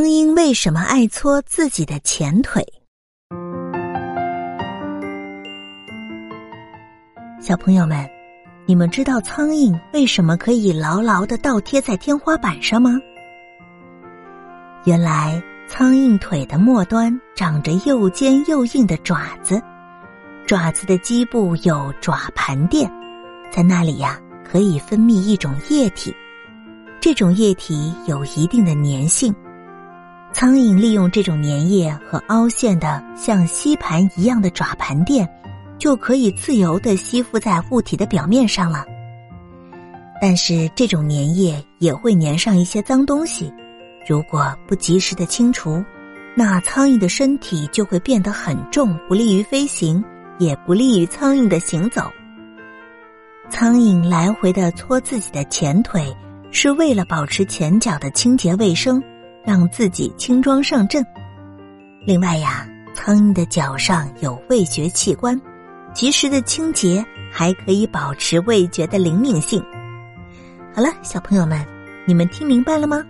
苍蝇为什么爱搓自己的前腿？小朋友们，你们知道苍蝇为什么可以牢牢的倒贴在天花板上吗？原来，苍蝇腿的末端长着又尖又硬的爪子，爪子的基部有爪盘垫，在那里呀，可以分泌一种液体，这种液体有一定的粘性。苍蝇利用这种粘液和凹陷的像吸盘一样的爪盘垫，就可以自由的吸附在物体的表面上了。但是这种粘液也会粘上一些脏东西，如果不及时的清除，那苍蝇的身体就会变得很重，不利于飞行，也不利于苍蝇的行走。苍蝇来回的搓自己的前腿，是为了保持前脚的清洁卫生。让自己轻装上阵。另外呀，苍蝇的脚上有味觉器官，及时的清洁还可以保持味觉的灵敏性。好了，小朋友们，你们听明白了吗？